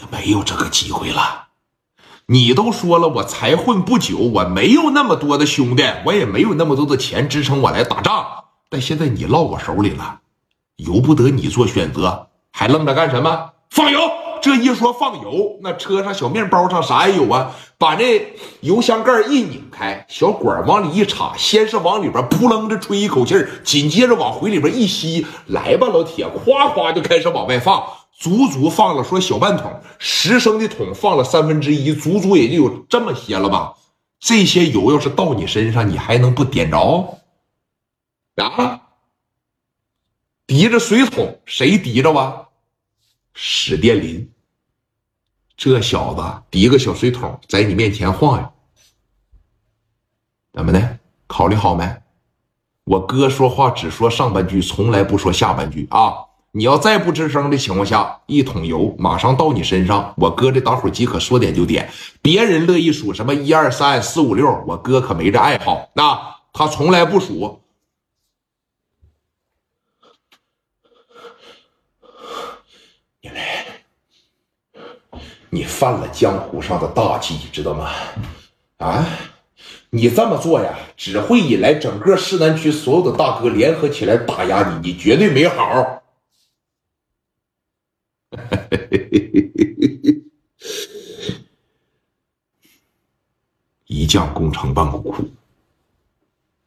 也没有这个机会了。你都说了，我才混不久，我没有那么多的兄弟，我也没有那么多的钱支撑我来打仗。但现在你落我手里了，由不得你做选择，还愣着干什么？放油！这一说放油，那车上小面包上啥也有啊。把这油箱盖一拧开，小管往里一插，先是往里边扑棱着吹一口气紧接着往回里边一吸，来吧，老铁，夸夸就开始往外放。足足放了说小半桶，十升的桶放了三分之一，足足也就有这么些了吧？这些油要是到你身上，你还能不点着？啊！提着水桶，谁提着啊？史殿林，这小子提个小水桶在你面前晃悠，怎么的？考虑好没？我哥说话只说上半句，从来不说下半句啊！你要再不吱声的情况下，一桶油马上到你身上。我哥这打火机可说点就点，别人乐意数什么一二三四五六，我哥可没这爱好。那他从来不数。因为，你犯了江湖上的大忌，知道吗？啊，你这么做呀，只会引来整个市南区所有的大哥联合起来打压你，你绝对没好。嘿嘿嘿一将功成万骨枯。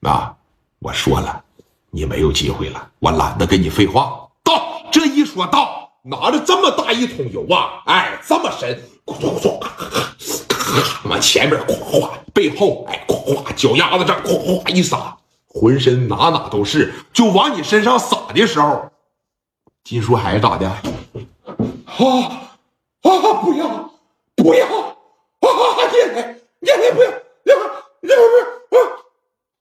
啊，我说了，你没有机会了，我懒得跟你废话。到这一说到，拿着这么大一桶油啊，哎，这么深，咕咚咕咚，咔咔咔，咔往前面咵咵，背后哎，咵咵，脚丫子这咵咵一撒，浑身哪哪都是，就往你身上撒的时候，金书海咋的？啊啊！不要不要！啊！聂磊聂磊不要！叶磊叶磊不要！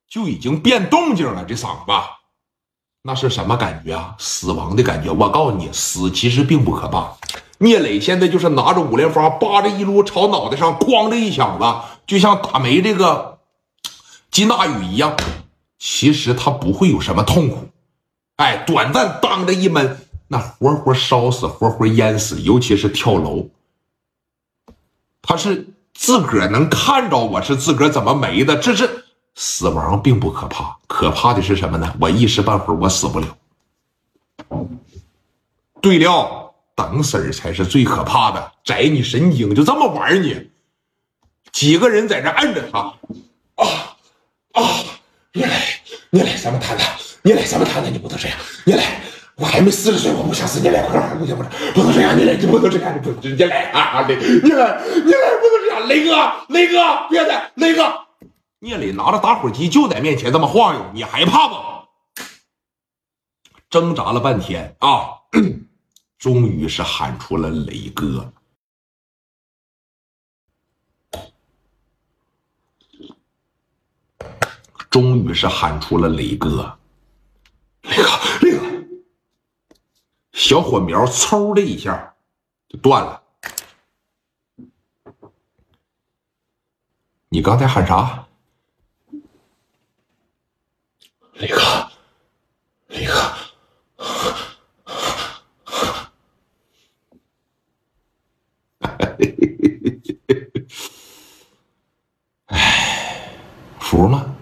就已经变动静了，这嗓子那是什么感觉啊？死亡的感觉！我告诉你，死其实并不可怕。聂磊现在就是拿着五连发，扒着一撸朝脑袋上哐的一响子，就像打没这个金大宇一样。其实他不会有什么痛苦，哎，短暂当着一闷。那活活烧死，活活淹死，尤其是跳楼，他是自个儿能看着我是自个儿怎么没的，这是死亡并不可怕，可怕的是什么呢？我一时半会儿我死不了。对了，等死儿才是最可怕的，宰你神经，就这么玩你。几个人在这摁着他，啊啊！你来，你来，咱们谈谈，你来，咱们谈谈，你不能这样，你来。我还没四十岁，我不想死。你来，快点，不行，不行，不能这样。你来，你不能这样，你不能，你来啊！你你来，你来，不能这样。雷哥，雷哥，别的，雷哥，聂磊拿着打火机就在面前这么晃悠，你害怕吗？挣扎了半天啊，终于是喊出了雷哥。终于是喊出了雷哥，雷哥，雷哥。小火苗嗖的一下就断了。你刚才喊啥？李哥，李哥，哎，服吗？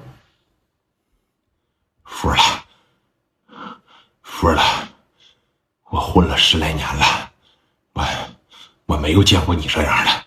服了，服了。混了十来年了，我我没有见过你这样的。